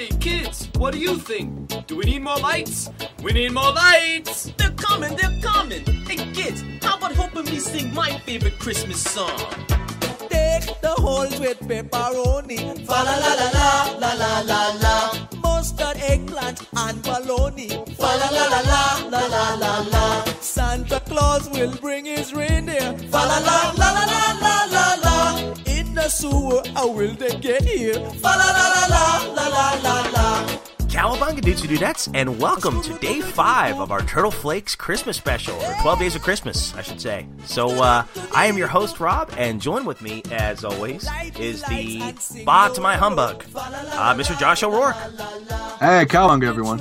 Hey, kids, what do you think? Do we need more lights? We need more lights! They're coming, they're coming. Hey kids, how about helping me sing my favorite Christmas song? Take the holes with pepperoni. Fa la la la la la la la la. Mustard, eggplant, and bologna. Fa la la la la la la la la. Santa Claus will bring his reindeer. Fa la la la la la la la la so how will they get here? Fa la la la la la la la. Cowabunga Dudes and welcome to day five of our Turtle Flakes Christmas special, or 12 Days of Christmas, I should say. So, uh, I am your host, Rob, and join with me, as always, is the Bah to My Humbug, uh, Mr. Josh O'Rourke. Hey, Cowabunga, everyone.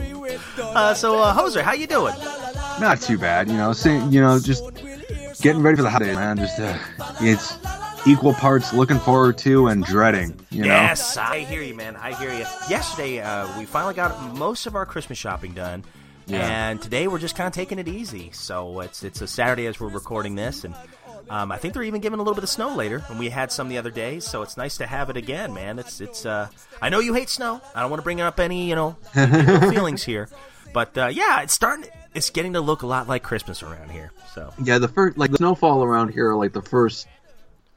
Uh, so, uh, Hoser, how you doing? Not too bad, you know, same, you know, just getting ready for the holiday, man. Just, uh, it's equal parts looking forward to and dreading. You know. Yes, I hear you, man. I hear you. Yesterday, uh, we finally got most of our Christmas shopping done, Yeah. and today we're just kind of taking it easy. So it's it's a Saturday as we're recording this, and um, I think they're even giving a little bit of snow later. And we had some the other day, so it's nice to have it again, man. It's it's. Uh, I know you hate snow. I don't want to bring up any you know feelings here, but uh, yeah, it's starting. It's getting to look a lot like Christmas around here. So Yeah, the first like the snowfall around here, like the first,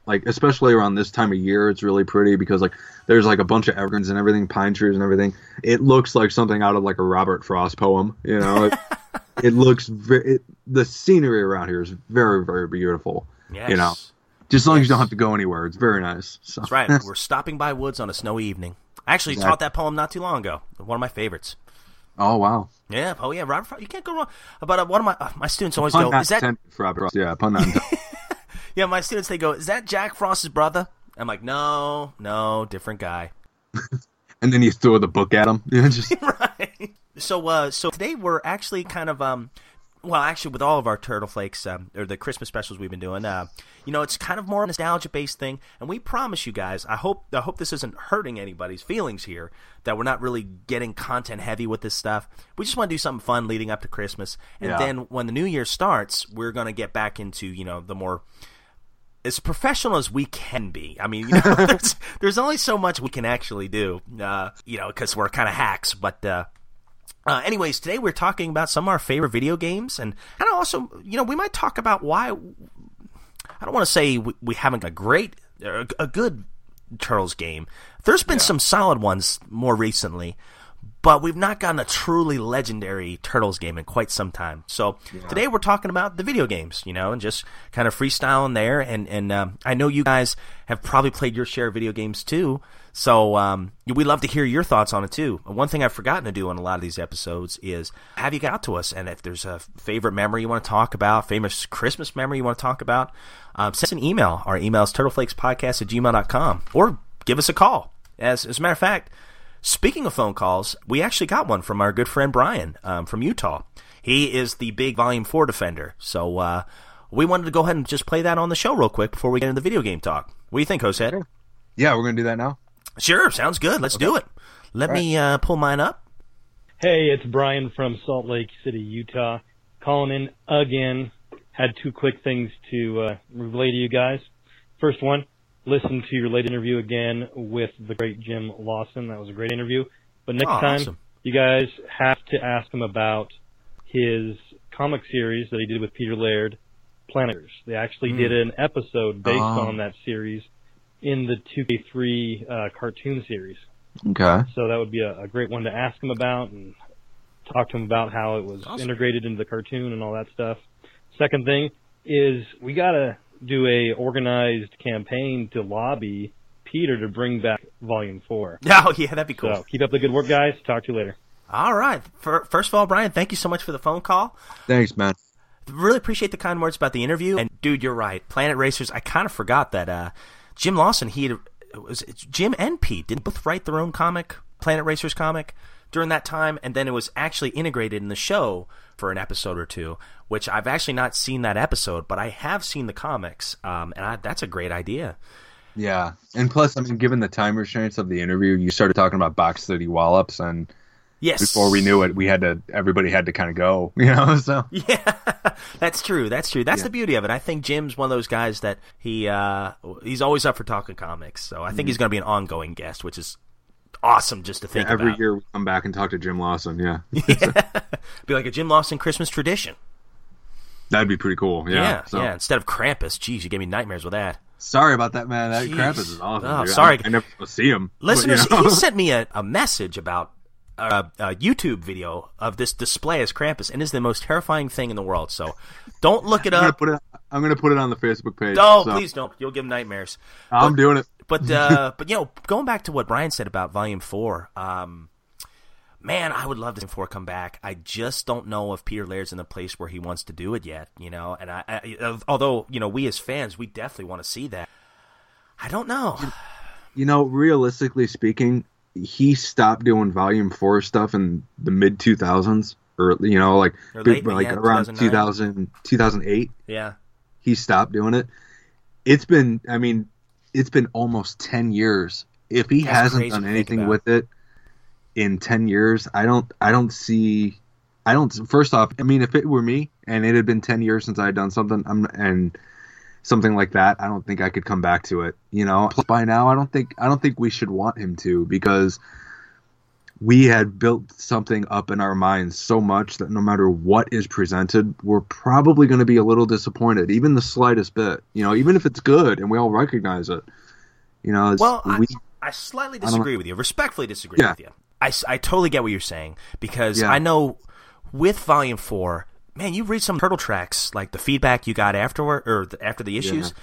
like especially around this time of year, it's really pretty because like there's like a bunch of evergreens and everything, pine trees and everything. It looks like something out of like a Robert Frost poem. You know, it, it looks very. It, the scenery around here is very very beautiful. yes. You know, just as long as you don't have to go anywhere, it's very nice. So. That's right. We're stopping by woods on a snowy evening. I actually Exactly. taught that poem not too long ago. One of my favorites. oh wow. Yeah. Oh yeah. Robert. Frost, You can't go wrong. But uh, one of my uh, my students always Pun go, "Is that?" Robert Frost. Yeah, pun not. Yeah. My students they go, "Is that Jack Frost's brother?" I'm like, "No, no, different guy." and then you throw the book at him. Just right. So, uh, so today we're actually kind of, um, well, actually, with all of our Turtle Flakes um, or the Christmas specials we've been doing, uh, you know, it's kind of more a nostalgia-based thing, and we promise you guys. I hope, I hope this isn't hurting anybody's feelings here. That we're not really getting content heavy with this stuff. We just want to do something fun leading up to Christmas, and Yeah. then when the new year starts, we're gonna get back into, you know, the more as professional as we can be. I mean, you know, there's, there's only so much we can actually do, uh, you know, because we're kind of hacks. But, uh, uh, anyways, today we're talking about some of our favorite video games, and kind of also, you know, we might talk about why. I don't want to say we, we haven't a great, a, a good Turtles game. There's been some solid ones more recently, but we've not gotten a truly legendary Turtles game in quite some time. So today we're talking about the video games, you know, and just kind of freestyling there. And and um, I know you guys have probably played your share of video games too. So um, we'd love to hear your thoughts on it too. One thing I've forgotten to do on a lot of these episodes is have you got to us, and if there's a favorite memory you want to talk about, famous Christmas memory you want to talk about, um, send us an email. Our email is turtleflakespodcast at gmail.com or give us a call. As, as a matter of fact, Speaking of phone calls, we actually got one from our good friend Brian um, from Utah. He is the big Volume 4 defender. So uh, we wanted to go ahead and just play that on the show real quick before we get into the video game talk. What do you think, Jose? yeah, we're gonna do that now. Sure, sounds good. Let's do it. Let me uh, pull mine up. Hey, it's Brian from Salt Lake City, Utah, calling in again. Had two quick things to uh, relay to you guys. First one, listen to your late interview again with the great Jim Lawson. That was a great interview. But next Oh, time, awesome. you guys have to ask him about his comic series that he did with Peter Laird, Planet Racers. They actually Hmm. did an episode based Oh. on that series in the 2K3 uh, cartoon series. Okay. So that would be a, a great one to ask him about and talk to him about how it was Awesome. integrated into the cartoon and all that stuff. Second thing is we gotta do a organized campaign to lobby Peter to bring back Volume Four. Oh, yeah, that'd be cool. So keep up the good work, guys. Talk to you later. All right. For, first of all, Brian, thank you so much for the phone call. Thanks, man. really appreciate the kind words about the interview. And dude, you're right. Planet Racers. I kind of forgot that uh, Jim Lawson. He had- was it Jim and Pete didn't both write their own comic, Planet Racers comic, during that time, and then it was actually integrated in the show for an episode or two. Which I've actually not seen that episode, but I have seen the comics, um, and I, that's a great idea. Yeah, and plus, I mean, given the time restraints of the interview, you started talking about Box City Wallops, and Yes. before we knew it, we had to. Everybody had to kind of go, you know. So Yeah, that's true. That's true. That's Yeah. the beauty of it. I think Jim's one of those guys that he uh, he's always up for talking comics. So I think Mm-hmm. he's going to be an ongoing guest, which is awesome just to think Every about. year we come back and talk to Jim Lawson. Yeah, Be like a Jim Lawson Christmas tradition. that'd be pretty cool. Yeah. Yeah, so, yeah. Instead of Krampus, geez, you gave me nightmares with that. Sorry about that, man. That Jeez. Krampus is awesome. Oh, dude. sorry. I, I never see him. but, you Listeners, know. he sent me a, a message about a, a YouTube video of this display as Krampus, and is the most terrifying thing in the world. So don't look it I'm gonna up. it. I'm gonna put it on the Facebook page. No, so please don't. You'll give him nightmares. I'm doing it. But uh, but you know, going back to what Brian said about Volume Four, um, man, I would love to see Four come back. I just don't know if Peter Laird's in the place where he wants to do it yet. You know, and I, I although you know we as fans, we definitely want to see that. I don't know. You know, realistically speaking, he stopped doing Volume Four stuff in the mid 2000s, or you know, like late, like yeah, around 2009. 2000, 2008. Yeah, He stopped doing it. It's been, I mean, it's been almost 10 years. If he That's hasn't done anything with it in 10 years, I don't, I don't see. I don't. First off, I mean, if it were me and it had been 10 years since I had done something, I'm and something like that, I don't think I could come back to it. You know, Plus, by now, I don't think I don't think we should want him to because we had built something up in our minds so much that no matter what is presented, we're probably going to be a little disappointed, even the slightest bit. You know, even if it's good and we all recognize it. You know, it's, Well, I, we, I slightly don't- disagree with you. Respectfully disagree Yeah. with you. I, I totally get what you're saying because Yeah. I know with Volume Four, man, you read some turtle tracks like the feedback you got afterward or the, after the issues.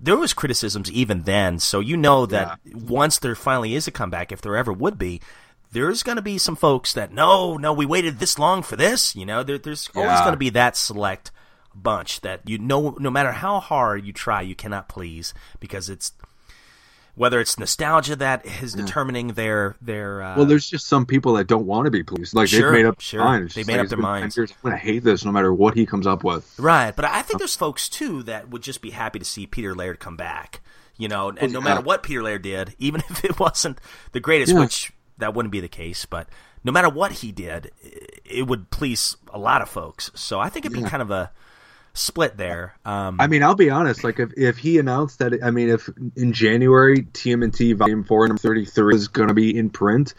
There was criticisms even then, so you know that once there finally is a comeback, if there ever would be, there's going to be some folks that no, no, we waited this long for this. You know, there, there's always Yeah. going to be that select bunch that you know, no matter how hard you try, you cannot please because it's whether it's nostalgia that is determining their their uh, well, there's just some people that don't want to be pleased. Like Sure, they've made up sure. their mind. It's They made like, up their been 10 minds. I'm going to hate this no matter what he comes up with. right. But I think there's folks too that would just be happy to see Peter Laird come back. You know, and no yeah. matter what Peter Laird did, even if it wasn't the greatest, Yeah. which that wouldn't be the case, but no matter what he did, it would please a lot of folks. So I think it'd be kind of a split there. Um, I mean, I'll be honest. Like, if, if he announced that, I mean, if in January TMNT Volume Four Number Thirty Three is going to be in print,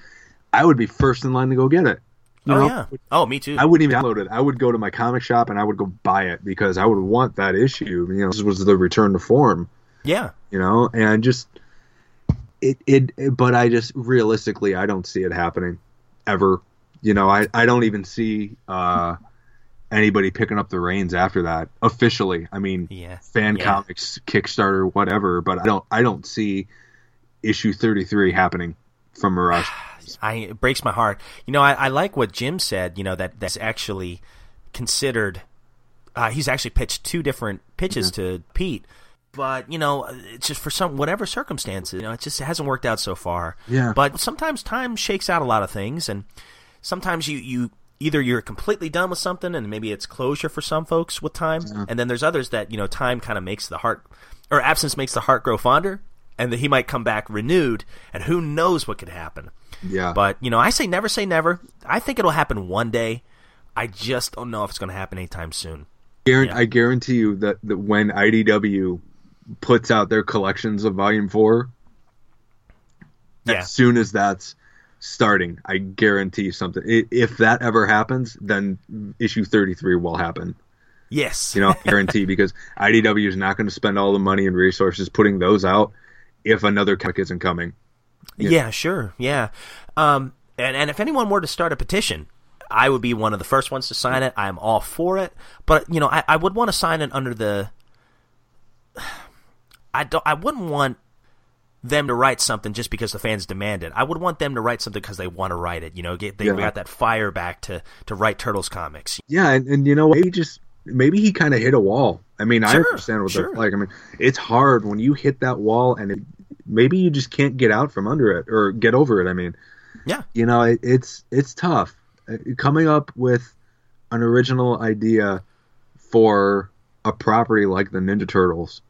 I would be first in line to go get it. You oh know? yeah. Oh, me too. I wouldn't even download it. I would go to my comic shop and I would go buy it because I would want that issue. You know, this was the return to form. yeah. You know, and just it, it. But I just realistically, I don't see it happening ever. You know, I I don't even see uh anybody picking up the reins after that officially. I mean, Yeah. fan Yeah. comics, Kickstarter, whatever. But I don't I don't see issue thirty three happening from Mirage. I it breaks my heart. You know, I, I like what Jim said. You know that that's actually considered. Uh, he's actually pitched two different pitches to Pete, but you know, it's just for some whatever circumstances. You know, it just hasn't worked out so far. Yeah. But sometimes time shakes out a lot of things, and sometimes you you either you're completely done with something, and maybe it's closure for some folks with time, and then there's others that you know time kind of makes the heart or absence makes the heart grow fonder, and that he might come back renewed, and who knows what could happen. Yeah, But you know, I say never say never. I think it'll happen one day. I just don't know if it's going to happen anytime soon. Yeah. I guarantee you that, that when IDW puts out their collections of Volume Four, Yeah. as soon as that's starting, I guarantee something. If that ever happens, then issue thirty three will happen. Yes. You know, guarantee because IDW is not going to spend all the money and resources putting those out if another comic isn't coming. yeah. sure. Yeah. Um, and and if anyone were to start a petition, I would be one of the first ones to sign it. I'm all for it. But you know, I, I would want to sign it under the. I don't. I wouldn't want them to write something just because the fans demand it. I would want them to write something because they want to write it. You know, get they Yeah. got that fire back to to write Turtles comics. Yeah, and, and you know? He just maybe he kind of hit a wall. I mean, I understand what sure. like. I mean, it's hard when you hit that wall, and it, maybe you just can't get out from under it or get over it. I mean, Yeah. you know, it, it's it's tough Uh, coming up with an original idea for a property like the Ninja Turtles,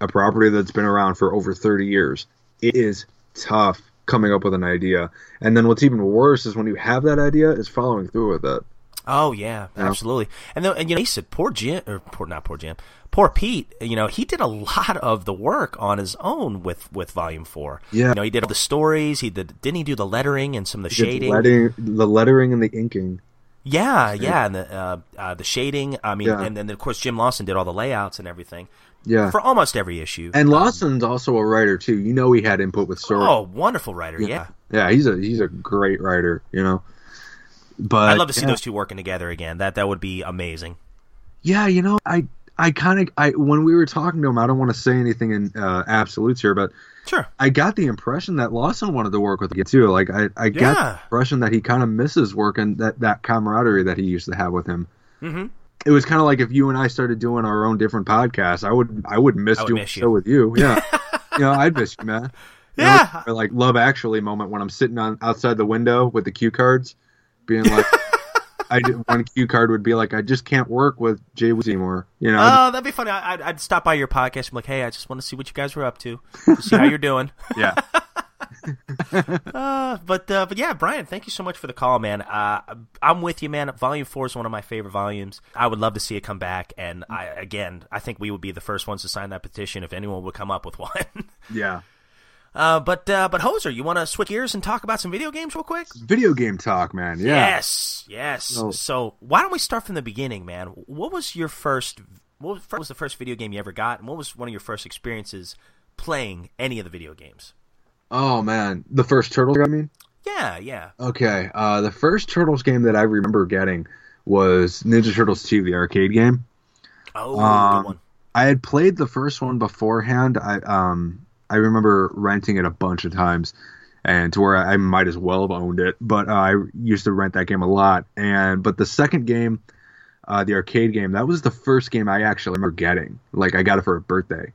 a property that's been around for over thirty years. It is tough coming up with an idea, and then what's even worse is when you have that idea, is following through with it. Oh yeah, absolutely. And then, and you know, he said, poor Jim, or poor not poor Jim, poor Pete. You know, he did a lot of the work on his own with with Volume Four. Yeah. you know, he did all the stories. He did. Didn't he do the lettering and some of the He shading? lettering, the lettering and the inking. Yeah, yeah, and the uh, uh, the shading. I mean, Yeah. and then of course Jim Lawson did all the layouts and everything Yeah. for almost every issue. and Lawson's also a writer too. You know he had input with Sorg. oh, wonderful writer. Yeah, Yeah, he's a he's a great writer, you know. But I'd love to see yeah. those two working together again. That that would be amazing. Yeah, you know, I I kind of I when we were talking to him, I don't want to say anything in uh, absolutes here, but Sure. I got the impression that Lawson wanted to work with him too. Like I I got Yeah. the impression that he kind of misses working that that camaraderie that he used to have with him. Mhm. It was kind of like if you and I started doing our own different podcasts, I would I would miss I would doing miss you. show with you. Yeah, you know, I'd miss you, man. You know, Yeah. like Love Actually moment when I'm sitting on outside the window with the cue cards, being like, I did, one cue card would be like, I just can't work with Jay anymore. You know, Oh, that'd be funny. I'd, I'd stop by your podcast. and be like, hey, I just want to see what you guys were up to, to see how you're doing. yeah, Uh, but uh, but yeah, Brian, thank you so much for the call, man. Uh, I'm with you, man. Volume four is one of my favorite volumes. I would love to see it come back, and I again, I think we would be the first ones to sign that petition if anyone would come up with one. yeah. Uh, but uh, but Hoser, you want to switch gears and talk about some video games real quick? Video game talk, man. Yeah. Yes, yes. No. So why don't we start from the beginning, man? What was your first? What was, the first video game you ever got, and what was one of your first experiences playing any of the video games? Oh man, the first Turtles. I mean, Yeah, yeah. okay. Uh, the first Turtles game that I remember getting was Ninja Turtles 2, the arcade game. Oh, Um, good one. I had played the first one beforehand. I um I remember renting it a bunch of times, and to where I might as well have owned it. But uh, I used to rent that game a lot. And but the second game, uh, the arcade game, that was the first game I actually remember getting. Like I got it for a birthday,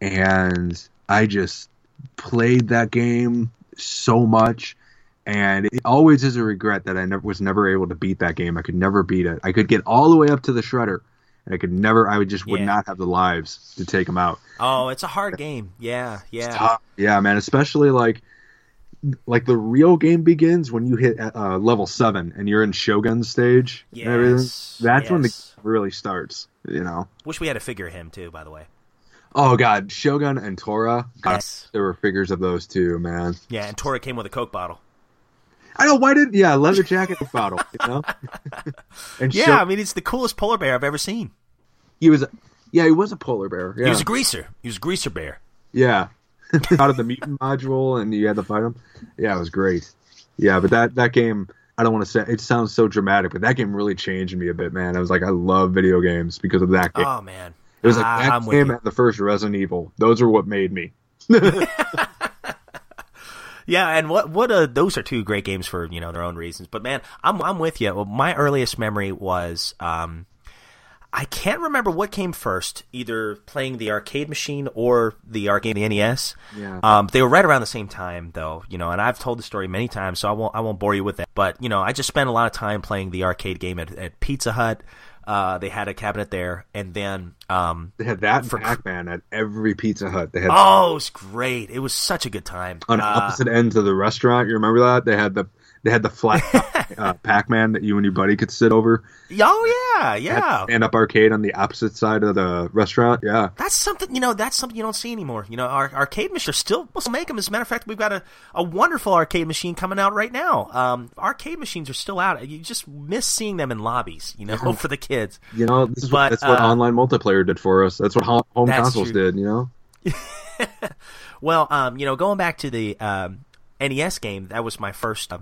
and I just played that game so much. And it always is a regret that I never was never able to beat that game. I could never beat it. I could get all the way up to the shredder, and I could never. I would just would Yeah. not have the lives to take them out. Oh, it's a hard game. Yeah, yeah. Yeah, man. Especially like like the real game begins when you hit uh, level seven and you're in Shogun stage. Yes, That's when the game really starts. You know. Wish we had a figure of him too. By the way. Oh god, Shogun and Tora. God, Yes. There were figures of those too, man. Yeah, and Tora came with a Coke bottle. I know why didn't yeah leather jacket bottle. You know. and Yeah, I mean, it's the coolest polar bear I've ever seen. he was. a, Yeah, he was a polar bear. Yeah. He was a greaser. He was a greaser bear. Yeah. Out of the mutant module and you had to fight him. Yeah, it was great. Yeah, but that that game I don't want to say it sounds so dramatic, but that game really changed me a bit, man. I was like, I love video games because of that game. Oh man, it was like Ah, that I'm game and the first Resident Evil. Those are what made me. Yeah, and what what uh, those are two great games for you know their own reasons. But man, I'm I'm with you. Well, my earliest memory was um, I can't remember what came first, either playing the arcade machine or the arcade the NES. Yeah. Um, they were right around the same time though, you know. And I've told the story many times, so I won't I won't bore you with that. But you know, I just spent a lot of time playing the arcade game at, at Pizza Hut. Uh, they had a cabinet there, and then um, They had that For- for Pac-Man at every Pizza Hut. They had oh, it was great. It was such a good time. on Uh, opposite ends of the restaurant. You remember that? They had the they had the flat uh, Pac-Man that you and your buddy could sit over. oh yeah, yeah. Stand up arcade on the opposite side of the restaurant. Yeah. That's something you know. That's something you don't see anymore. You know, our arcade machines are still we'll still make them. As a matter of fact, we've got a, a wonderful arcade machine coming out right now. Um, arcade machines are still out. You just miss seeing them in lobbies. You know, for the kids. You know, this is But, what, that's what uh, online multiplayer did for us. That's what ho- home That's consoles true. did. You know. Well, um, you know, going back to the um, NES game, that was my first. Uh,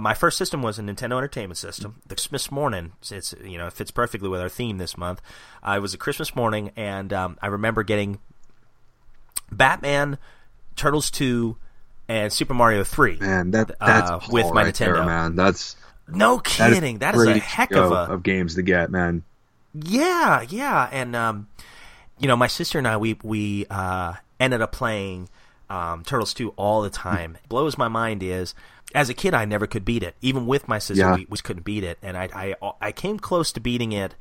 my first system was a Nintendo Entertainment System. The Christmas morning, it's you know it fits perfectly with our theme this month. Uh, it was a Christmas morning, and um, I remember getting Batman, Turtles two, and Super Mario three. Man, that that's Uh, with my right there, Nintendo. man. That's No kidding, that is a heck of a of games to get, man. Yeah, yeah, and um, you know, my sister and I, we we uh, ended up playing um, Turtles two all the time. Blows my mind is, as a kid, I never could beat it. Even with my sister, Yeah. we, we couldn't beat it, and I, I I came close to beating it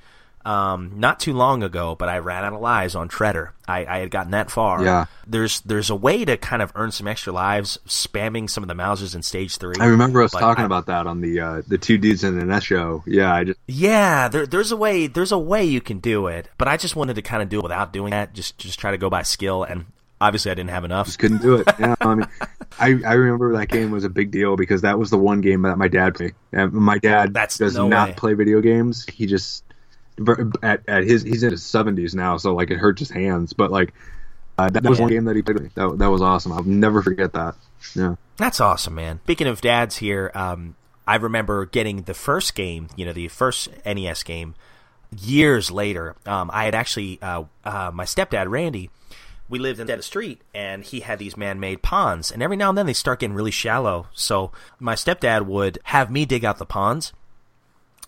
um, not too long ago, but I ran out of lives on Shredder. I, I had gotten that far. Yeah. There's there's a way to kind of earn some extra lives spamming some of the Mousers in stage three. I remember us talking I- about that on the uh, the two dudes in the nest show. Yeah, I just Yeah, there, there's a way. There's a way you can do it, but I just wanted to kind of do it without doing that. Just just try to go by skill, and obviously I didn't have enough. just couldn't do it. Yeah, I mean, I I remember that game was a big deal because that was the one game that my dad played. And my dad That's does no not way. play video games. He just at at his he's in his seventies now, so like it hurts his hands. But like uh, that was one game that he played. That that was awesome. I'll never forget that. Yeah. That's awesome, man. Speaking of dads here, um, I remember getting the first game, you know, the first NES game, years later. Um, I had actually, uh, uh, my stepdad, Randy, we lived in the street, and he had these man-made ponds, and every now and then they start getting really shallow. So my stepdad would have me dig out the ponds,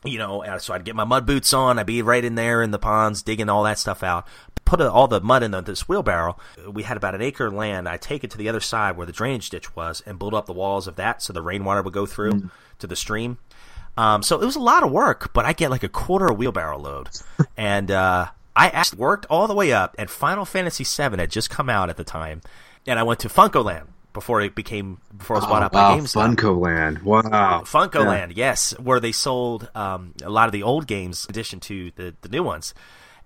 you know, so I'd get my mud boots on. I'd be right in there in the ponds, digging all that stuff out. Put all the mud in the, this wheelbarrow. We had about an acre of land. I take it to the other side where the drainage ditch was and build up the walls of that so the rainwater would go through to the stream. Um, so it was a lot of work, but I get like a quarter of wheelbarrow load, and uh, I actually worked all the way up. And Final Fantasy VII had just come out at the time, and I went to FuncoLand before it became before it was bought out by wow, GameStop. Funco Land. Wow. Funco Yeah. Land, yes, where they sold um, a lot of the old games in addition to the, the new ones.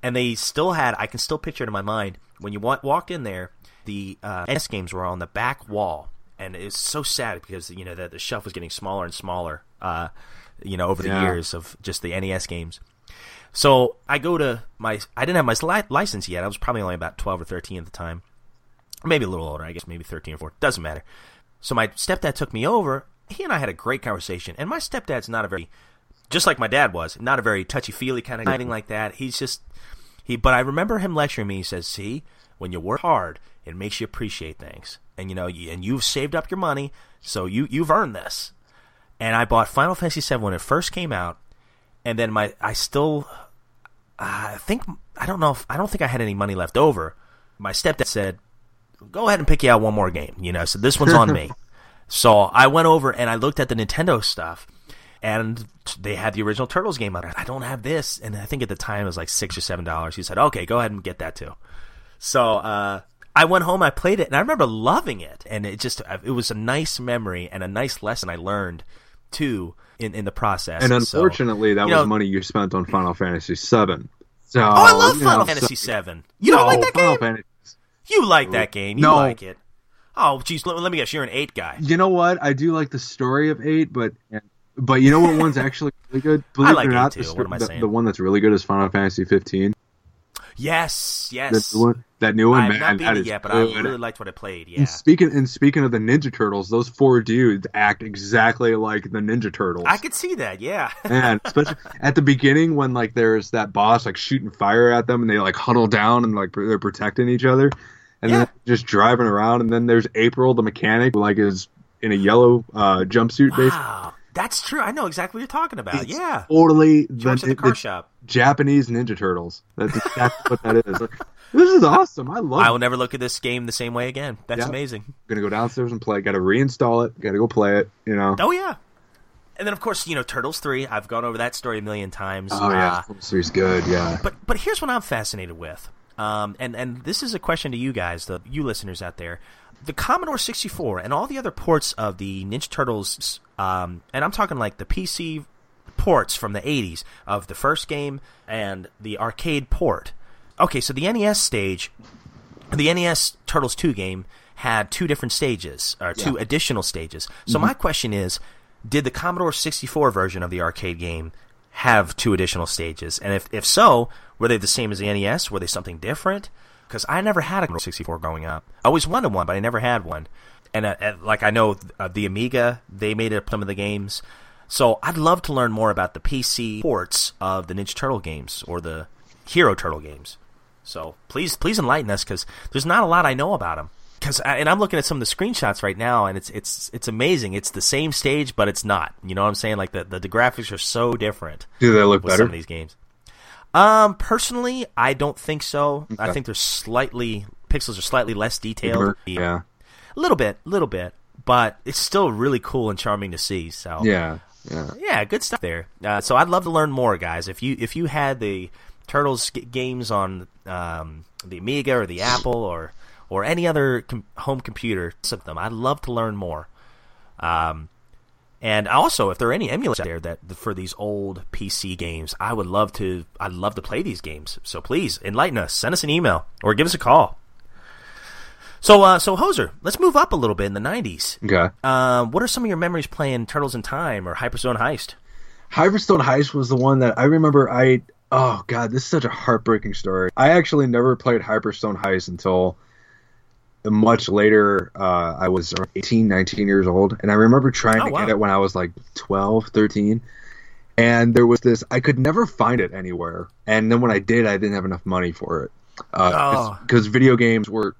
And they still had, I can still picture it in my mind, when you wa- walked in there, the uh, NES games were on the back wall. And it's so sad because, you know, the, the shelf was getting smaller and smaller, uh, you know, over the Yeah. years of just the NES games. So I go to my, I didn't have my li- license yet. I was probably only about 12 or 13 at the time. Maybe a little older, I guess, maybe 13 or 14. Doesn't matter. So my stepdad took me over. He and I had a great conversation. And my stepdad's not a very, just like my dad was, not a very touchy feely kind of guy, like that. He's just, he. But I remember him lecturing me. He says, "See, when you work hard, it makes you appreciate things, and you know, and you've saved up your money, so you you've earned this." And I bought Final Fantasy VII when it first came out, and then my I still, I think I don't know if I don't think I had any money left over. My stepdad said, "Go ahead and pick you out one more game," you know. So this one's on me. So I went over and I looked at the Nintendo stuff, and they had the original Turtles game on it. I don't have this, and I think at the time it was like six or seven dollars. He said, "Okay, go ahead and get that too." So uh, I went home, I played it, and I remember loving it, and it just it was a nice memory and a nice lesson I learned too in in the process. And So, unfortunately, that was know- money you spent on Final Fantasy VII. So, Oh, I love Final know, Fantasy so- VII. You don't like that Final game? Fantasy- You like that game? You No. like it? Oh, geez, let, let me guess. You're an eight guy. You know what? I do like the story of eight, but but you know what one's actually really good? Believe like it or not, too. the, What am I the, saying? the one that's really good is Final Fantasy 15. Yes, yes. one, that new one, I've man, not beat yet, but I really liked what I played. Yeah. And speaking and speaking of the Ninja Turtles, those four dudes act exactly like the Ninja Turtles. I could see that. Yeah. Man, especially at the beginning when like there's that boss like shooting fire at them and they like huddle down and like they're protecting each other, and Yeah. then just driving around. And then there's April, the mechanic, who, like is in a yellow uh, jumpsuit, basically. That's true. I know exactly what you're talking about. It's yeah. Totally the, works the car the shop. Japanese Ninja Turtles. That's exactly what that is. This is awesome. I love I it. will never look at this game the same way again. That's Yeah. amazing. gonna go downstairs and play. Got to reinstall it. Got to go play it. You know. Oh yeah. And then of course you know Turtles three. I've gone over that story a million times. Oh yeah, Uh, Full series good. Yeah. But but here's what I'm fascinated with, um, and and this is a question to you guys, the you listeners out there. The Commodore 64 and all the other ports of the Ninja Turtles, um, and I'm talking like the PC ports from the 80s of the first game and the arcade port. Okay, so the NES stage, the NES Turtles 2 game had two different stages, or two additional stages. So my question is, did the Commodore 64 version of the arcade game have two additional stages? And if, if so, were they the same as the NES? Were they something different? Because I never had a Commodore 64 growing up. I always wanted one, but I never had one. And uh, uh, like I know uh, the Amiga, they made it some of the games. So I'd love to learn more about the PC ports of the Ninja Turtle games or the Hero Turtle games. So please, please enlighten us because there's not a lot I know about them. Because and I'm looking at some of the screenshots right now, and it's it's it's amazing. It's the same stage, but it's not. You know what I'm saying? Like the the, the graphics are so different Do they look better? some of these games. Um, personally, I don't think so. I think they're slightly pixels are slightly less detailed. Yeah. a little bit, a little bit, but it's still really cool and charming to see. So Yeah. Yeah. yeah, good stuff there. Uh, so I'd love to learn more, guys. If you if you had the Turtles games on um, the Amiga or the Apple or or any other com- home computer. Of them, I'd love to learn more. Um, and also, if there are any emulators out there that for these old PC games, I would love to. I'd love to play these games. So please enlighten us. Send us an email or give us a call. So, uh, so Hoser, let's move up a little bit in the '90s. Okay. Uh, what are some of your memories playing Turtles in Time or Hyperzone Heist? Hyperstone Heist was the one that I remember. I oh god, this is such a heartbreaking story. I actually never played Hyperstone Heist until much later. Uh, I was 18, 19 years old, and I remember trying Oh, to wow. get it when I was like 12, 13. And there was this. I could never find it anywhere. And then when I did, I didn't have enough money for it. Oh. Because video games were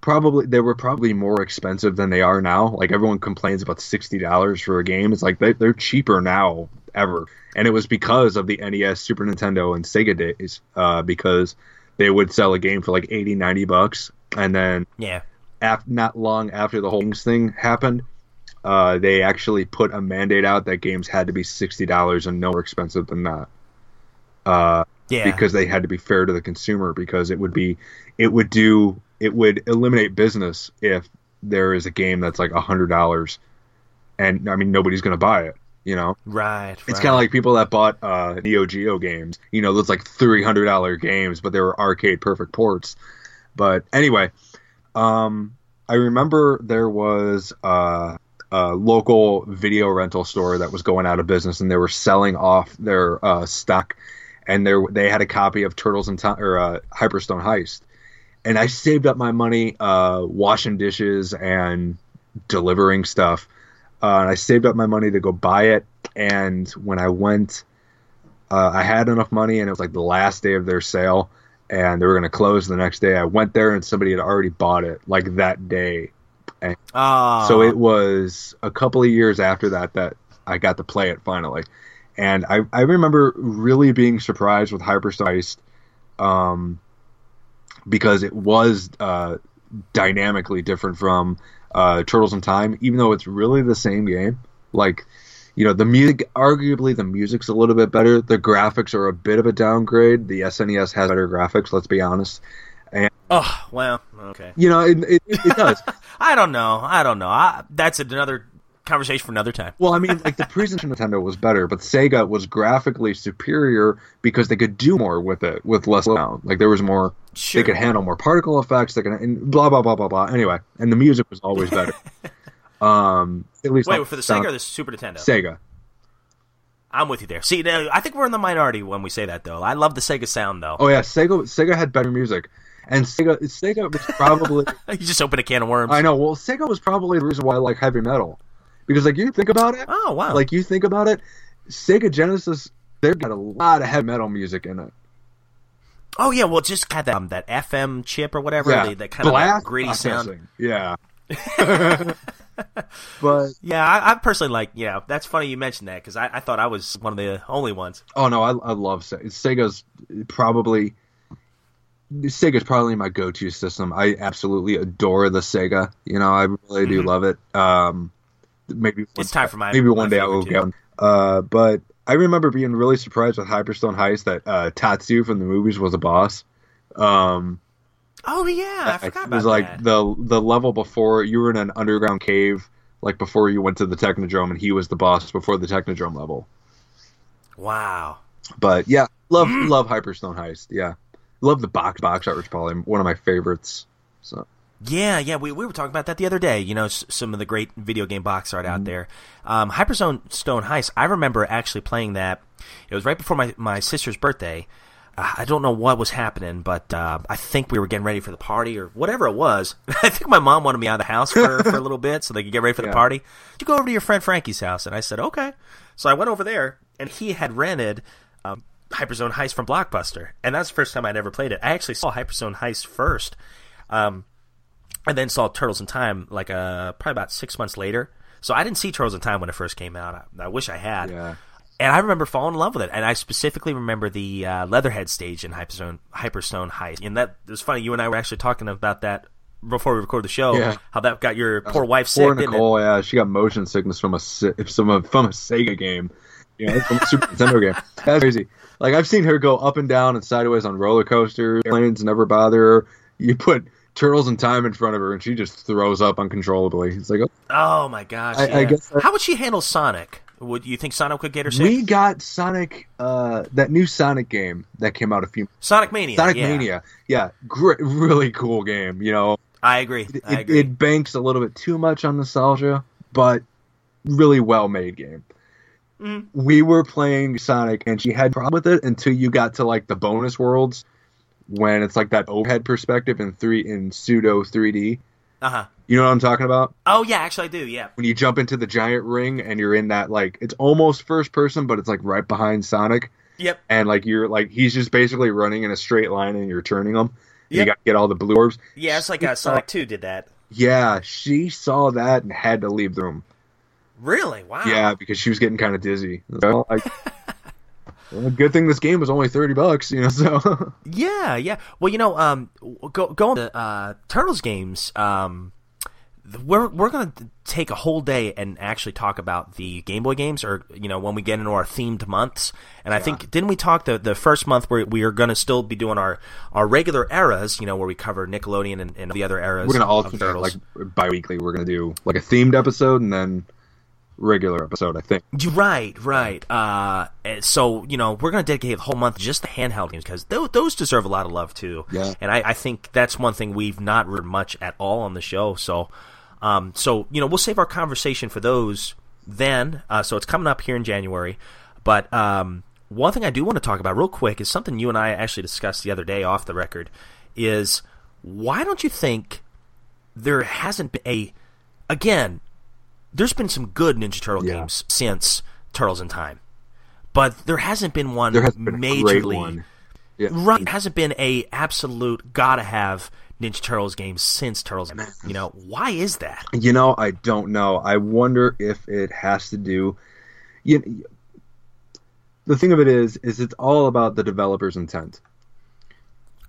probably they were probably more expensive than they are now. Like everyone complains about sixty dollars for a game. It's like they, they're cheaper now ever, and it was because of the NES, Super Nintendo, and Sega days. Uh, because they would sell a game for like 80, 90 bucks, and then Yeah. af- not long after the whole thing happened, uh, they actually put a mandate out that games had to be sixty dollars and no more expensive than that. Uh, Yeah. because they had to be fair to the consumer because it would be it would do it would eliminate business if there is a game that's like a hundred dollars and I mean nobody's gonna buy it you know right. it's kind of like people that bought uh Neo Geo games you know those like three hundred dollar games but they were arcade perfect ports but anyway um I remember there was a local video rental store that was going out of business and they were selling off their uh, stock and there they had a copy of Turtles and Time or uh, Hyperstone Heist. And I saved up my money uh, washing dishes and delivering stuff. Uh, and I saved up my money to go buy it. And when I went uh, I had enough money and it was like the last day of their sale and they were going to close the next day I went there and somebody had already bought it like that day Oh. so it was a couple of years after that that I got to play it finally. And I, I remember really being surprised with Hyperstone um, because it was uh, dynamically different from uh, Turtles in Time, even though it's really the same game. Like, you know, the music, arguably the music's a little bit better. The graphics are a bit of a downgrade. The SNES has better graphics, let's be honest. and Oh well. Okay. You know, it, it, it does. I don't know. I don't know. I, that's another conversation for another time. Well, I mean, like the previous Nintendo was better, but Sega was graphically superior because they could do more with it with less sound. Like there was more, Sure. they could handle more particle effects. They could, and blah blah blah blah blah. Anyway, and the music was always better. um, at least Wait, for the Sega or the Super Nintendo? Sega. I'm with you there. See, now, I think we're in the minority when we say that, though. I love the Sega sound, though. Oh yeah, Sega. Sega had better music, and Sega. Sega was probably. You just open a can of worms. I know. Well, Sega was probably the reason why I like heavy metal, because like you think about it. Oh wow. Like you think about it, Sega Genesis. They've got a lot of heavy metal music in it. oh yeah. Well, just had that um, that FM chip or whatever. yeah, the- that kind of Blast that gritty sound. Yeah. but Yeah, I, I personally like. Yeah, that's funny you mentioned that because I, I thought I was one of the only ones. oh no, I, I love Sega. Sega's probably Sega's probably my go-to system. I absolutely adore the Sega. You know, I really do love it. Um, maybe Mm-hmm. It's time for my maybe one day I will get one. Uh, but I remember being really surprised with Hyperstone Heist that uh, Tatsu from the movies was a boss. Um, Oh yeah, I forgot about it was like that. the the level before you were in an underground cave, like before you went to the Technodrome, and he was the boss before the Technodrome level. wow. But yeah, love Mm. love Hyperstone Heist. Yeah, love the box box art, which probably one of my favorites. So Yeah, yeah, we, we were talking about that the other day. You know, s- some of the great video game box art Mm-hmm. out there. Um, Hyperzone Stone Heist. I remember actually playing that. It was right before my my sister's birthday. Uh, I don't know what was happening, but uh, I think we were getting ready for the party or whatever it was. I think my mom wanted me out of the house for, for a little bit so they could get ready for the Yeah. party. You go over to your friend Frankie's house, and I said okay. So I went over there, and he had rented. Um, Hyperzone Heist from Blockbuster, and that's the first time I'd ever played it. I actually saw Hyperzone Heist first, um, and then saw Turtles in Time like uh, probably about six months later. So I didn't see Turtles in Time when it first came out. I, I wish I had. yeah, And I remember falling in love with it. And I specifically remember the uh, Leatherhead stage in Hyperzone, Hyperstone Heist. And that it was funny. You and I were actually talking about that before we recorded the show. Yeah. How that got your poor wife poor sick, it? Nicole. Yeah, she got motion sickness from a from a from a Sega game. You know, from a Super Nintendo game. That's crazy. Like I've seen her go up and down and sideways on roller coasters. Planes never bother her. You put Turtles in Time in front of her, and she just throws up uncontrollably. It's like, oh, Oh my gosh! I- I guess that- How would she handle Sonic? Would you think Sonic could get her we got Sonic, uh, that new Sonic game that came out a few. Sonic Mania. Sonic yeah. Mania, yeah, great, really cool game. You know, I agree. it, I agree. it banks a little bit too much on nostalgia, but really well made game. Mhm. We were playing Sonic, and she had problem with it until you got to like the bonus worlds, when it's like that overhead perspective in three in pseudo 3D. Uh huh. You know what I'm talking about? Oh yeah, actually I do. Yeah. When you jump into the giant ring and you're in that like it's almost first person, but it's like right behind Sonic, Yep. and like you're like he's just basically running in a straight line and you're turning him. You got to get all the blue orbs. Yeah, it's like uh, Sonic Two did that. Yeah, she saw that and had to leave the room. Really? Wow. Yeah, because she was getting kind of dizzy. So, like, well, good thing this game was only thirty bucks, you know. So Yeah, yeah. Well, you know, um, go going to uh, Turtles games. Um, we're we're gonna take a whole day and actually talk about the Game Boy games, or you know, when we get into our themed months. And I think didn't we talk the the first month where we are gonna still be doing our our regular eras, you know, where we cover Nickelodeon and, and the other eras. we're gonna alternate like bi-weekly. We're gonna do like a themed episode and then regular episode. I think. Right, right. Uh, so you know, we're going to dedicate the whole month just to handheld games because those, those deserve a lot of love too. Yeah. And I, I think that's one thing we've not heard much at all on the show. So, um, so you know, we'll save our conversation for those then. Uh, so it's coming up here in January. But um, one thing I do want to talk about real quick is something you and I actually discussed the other day off the record. Is why don't you think there hasn't been a again there's been some good Ninja Turtle Yeah. games since Turtles in Time, but there hasn't been one There has been majorly one. Yeah. right. Hasn't been a absolute gotta have Ninja Turtles game since Turtles. You know why is that? You know, I don't know. I wonder if it has to do. You, the thing of it is, is it's all about the developer's intent.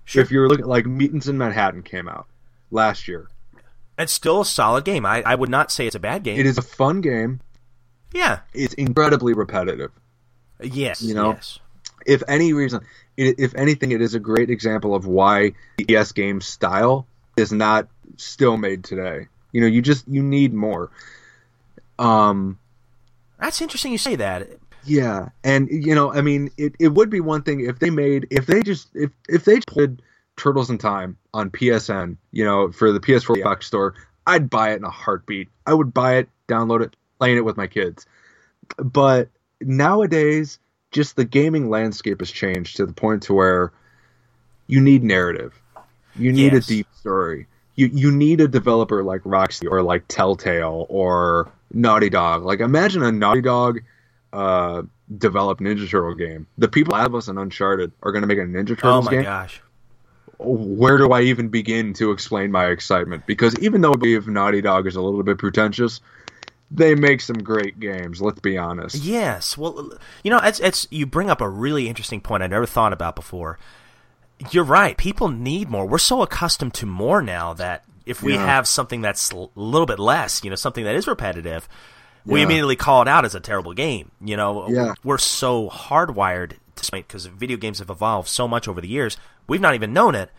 Sure. If you're looking like Mutants in Manhattan came out last year, It's still a solid game. I, I would not say it's a bad game. it is a fun game. Yeah. It's incredibly repetitive. Yes. You know? Yes. If any reason, if anything, it is a great example of why the ES game style is not still made today. You know, you just you need more. Um, That's interesting. You say that. Yeah, and you know, I mean, it, it would be one thing if they made if they just if if they played Turtles in Time on PSN, you know, for the PS4 box store, I'd buy it in a heartbeat. I would buy it, download it, playing it with my kids. But nowadays, just the gaming landscape has changed to the point to where you need narrative, you need Yes. a deep story. You you need a developer like Roxy or like Telltale or Naughty Dog. Like imagine a Naughty Dog uh, developed Ninja Turtle game. The people at us and Uncharted are going to make a Ninja Turtles game. Oh my game. gosh. Where do I even begin to explain my excitement? Because even though I believe Naughty Dog is a little bit pretentious, they make some great games. Let's be honest. Yes. Well, you know, it's it's you bring up a really interesting point I never thought about before. You're right. People need more. We're so accustomed to more now that if we Yeah. have something that's a little bit less, you know, something that is repetitive, we Yeah. immediately call it out as a terrible game. You know, Yeah. we're so hardwired to because video games have evolved so much over the years. We've not even known it,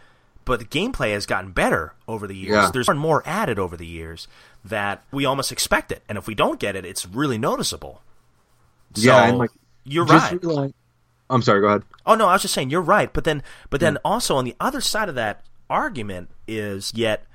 but the gameplay has gotten better over the years. Yeah. There's more and more added over the years that we almost expect it, and if we don't get it, it's really noticeable. Yeah, So, and, like, you're right. realize- I'm sorry. Go ahead. Oh no, I was just saying you're right. But then, but then also on the other side of that argument is yet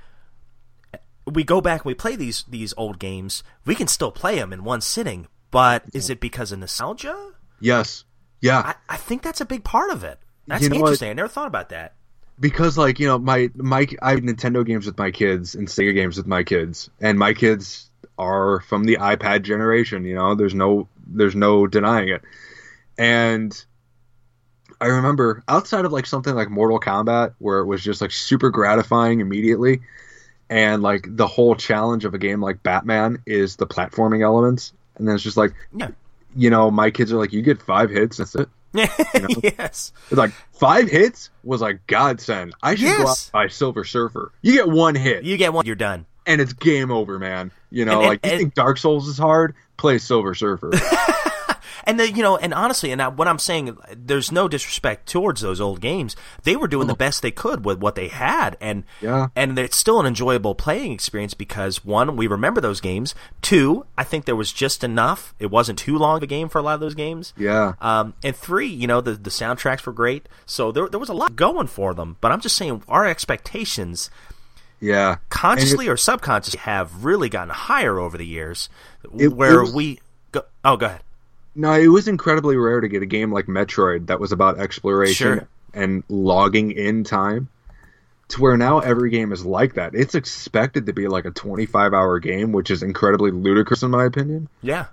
we go back and we play these these old games. We can still play them in one sitting, but is it because of nostalgia? Yes. Yeah. I, I think that's a big part of it. That's You know what? interesting. I never thought about that. Because like you know my my I have Nintendo games with my kids and Sega games with my kids, and my kids are from the iPad generation. You know, there's no there's no denying it. And I remember outside of like something like Mortal Kombat, where it was just like super gratifying immediately, and like the whole challenge of a game like Batman is the platforming elements, and then it's just like Yeah. you know my kids are like you get five hits, that's it. yes. It's like five hits was like godsend. I should go out Yes. and buy Silver Surfer. You get one hit You get one, you're done. and it's game over, man. You know, And- and- like you and- think Dark Souls is hard? Play Silver Surfer. And the, you know, and honestly, and I, what I'm saying, there's no disrespect towards those old games. They were doing the best they could with what they had, and Yeah. and it's still an enjoyable playing experience because one, we remember those games. Two, I think there was just enough. It wasn't too long of a game for a lot of those games. Yeah. Um, and three, you know, the the soundtracks were great, so there there was a lot going for them. But I'm just saying, our expectations Yeah. consciously or subconsciously have really gotten higher over the years It- where it was- we go oh go ahead No, it was incredibly rare to get a game like Metroid that was about exploration Sure. and logging in time. To where now every game is like that. It's expected to be like a 25 hour game, which is incredibly ludicrous in my opinion. yeah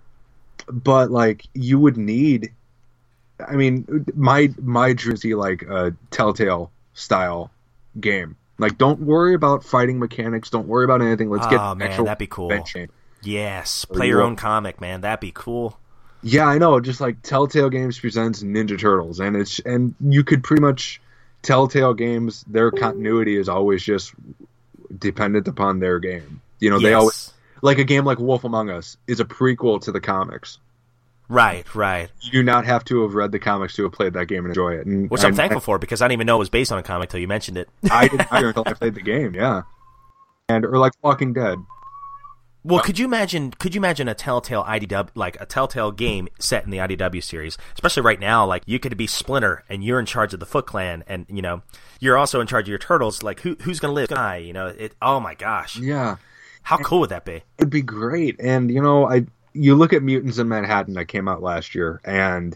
But like you would need I mean my my dream is to see, like a Telltale style game. Like don't worry about fighting mechanics, don't worry about anything. Let's get Oh, man, that'd be cool. adventure. yes play your own comic man that'd be cool Yeah, I know. Just like Telltale Games presents Ninja Turtles, and it's and you could pretty much Telltale Games their continuity is always just dependent upon their game. You know, they always like a game like Wolf Among Us is a prequel to the comics. right right You do not have to have read the comics to have played that game and enjoy it. And which i'm and- thankful for because i didn't even know it was based on a comic till you mentioned it I didn't either until I played the game. Yeah, and or like Walking Dead. Well could you imagine could you imagine a telltale idw like a telltale game set in the idw series? Especially right now like you could be splinter and you're in charge of the foot clan and you know you're also in charge of your turtles. Like who who's gonna live die you know? It oh my gosh. Yeah, how cool would that be? It'd be great. And you know, I you look at Mutants in Manhattan that came out last year, and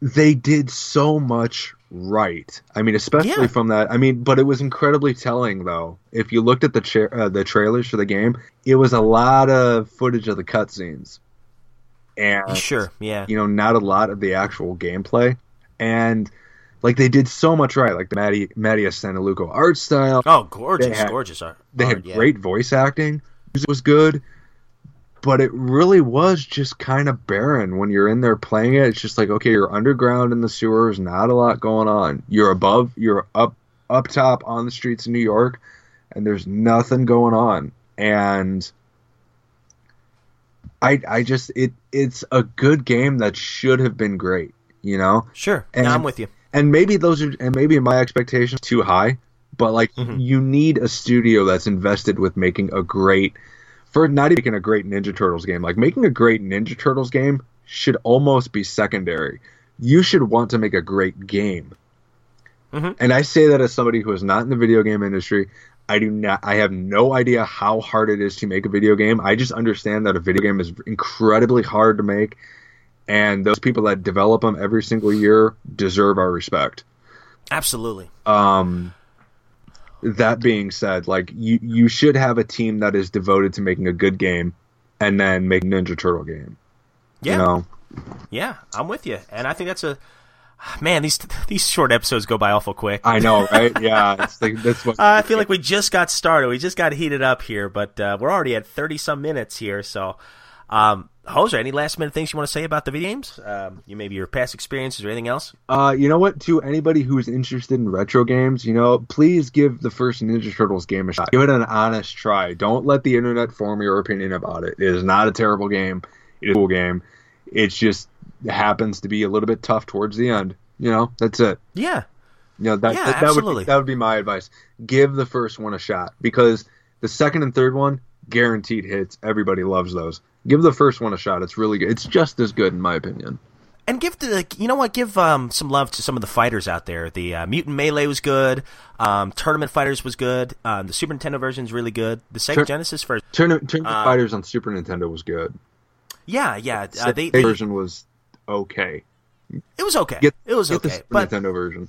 they did so much right. I mean, especially Yeah. from that. I mean, but it was incredibly telling though. If you looked at the cha- uh, the trailers for the game, it was a lot of footage of the cutscenes, and sure yeah you know, not a lot of the actual gameplay, and. Like they did so much right, like the Matty Mateus Santolouco art style. Oh, gorgeous, had- gorgeous art. They art, had yeah. great voice acting. Music was good, but it really was just kind of barren when you're in there playing it. It's just like okay, you're underground in the sewers, not a lot going on. You're above, you're up up top on the streets of New York, and there's nothing going on. And I I just it it's a good game that should have been great, you know Sure, And- no, I'm with you. and maybe those are and maybe my expectations too high but like Mhm. you need a studio that's invested with making a great for not even making a great ninja turtles game like making a great ninja turtles game should almost be secondary. You should want to make a great game. Mhm. and i say that as somebody who is not in the video game industry. I do not i have no idea how hard it is to make a video game. I just understand that a video game is incredibly hard to make and those people that develop them every single year deserve our respect. Absolutely. um that being said like you you should have a team that is devoted to making a good game and then make ninja turtle game Yeah, you know yeah, I'm with you, and I think that's a man. These these short episodes go by awful quick. i know right yeah it's like that's what I feel like we just got started. We just got heated up here, but uh, we're already at thirty some minutes here. So, um, Hoser, any last minute things you want to say about the video games? Um, you maybe your past experiences or anything else? uh you know what to anybody who's interested in retro games you know please give the first ninja turtles game a shot give it an honest try don't let the internet form your opinion about it it is not a terrible game it is a cool game it just happens to be a little bit tough towards the end you know that's it Yeah, You know, that, Yeah, that, that would absolutely. be, that would be my advice. Give the first one a shot because the second and third one guaranteed hits. Everybody loves those. Give the first one a shot. It's really good. It's just as good in my opinion. and give the you know what? Give um, some love to some of the fighters out there. The uh, Mutant Melee was good. Um, Tournament Fighters was good. Um, the Super Nintendo version is really good. The Sega Tur- Genesis version, Tournament, Tournament Uh, Fighters on Super Nintendo was good. yeah, yeah. Uh, The they, they version was okay. it was okay. Get, it was get the okay, Super but Nintendo version.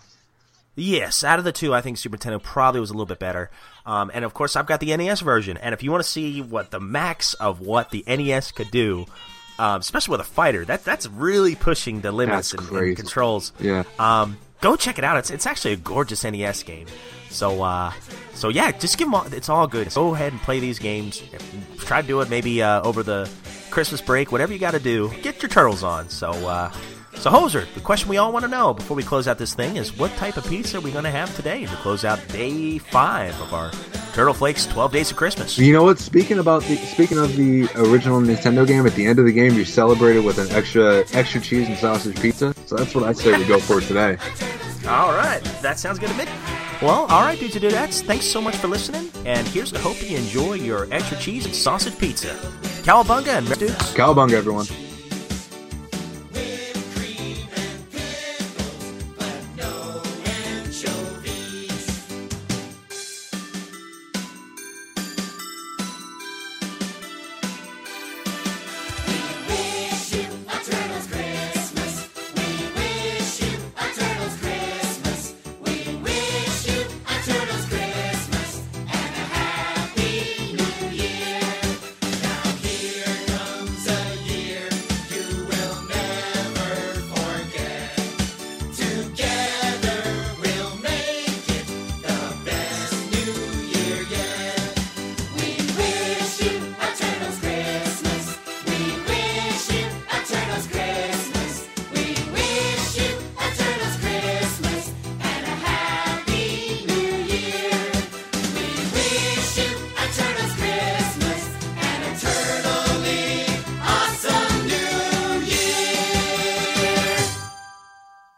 Yes, out of the two, I think Super Nintendo probably was a little bit better. Um, and of course, I've got the NES version. And if you want to see what the max of what the NES could do, um, especially with a fighter, that that's really pushing the limits and, and controls. Yeah. Um, go check it out. It's it's actually a gorgeous NES game. So uh, so yeah, just give them. All, it's all good. Go ahead and play these games. Try to do it maybe uh, over the Christmas break. Whatever you got to do, get your turtles on. So. Uh, So, Hoser, the question we all want to know before we close out this thing is what type of pizza are we going to have today to close out day five of our Turtle Flakes 12 Days of Christmas? You know what? Speaking about the speaking of the original Nintendo game, at the end of the game, you celebrated with an extra extra cheese and sausage pizza. So that's what I say we go for today. All right, that sounds good to me. Well, all right, dudes and dudettes, thanks so much for listening, and here's to hope you enjoy your extra cheese and sausage pizza. Cowabunga and dudes. Cowabunga, everyone.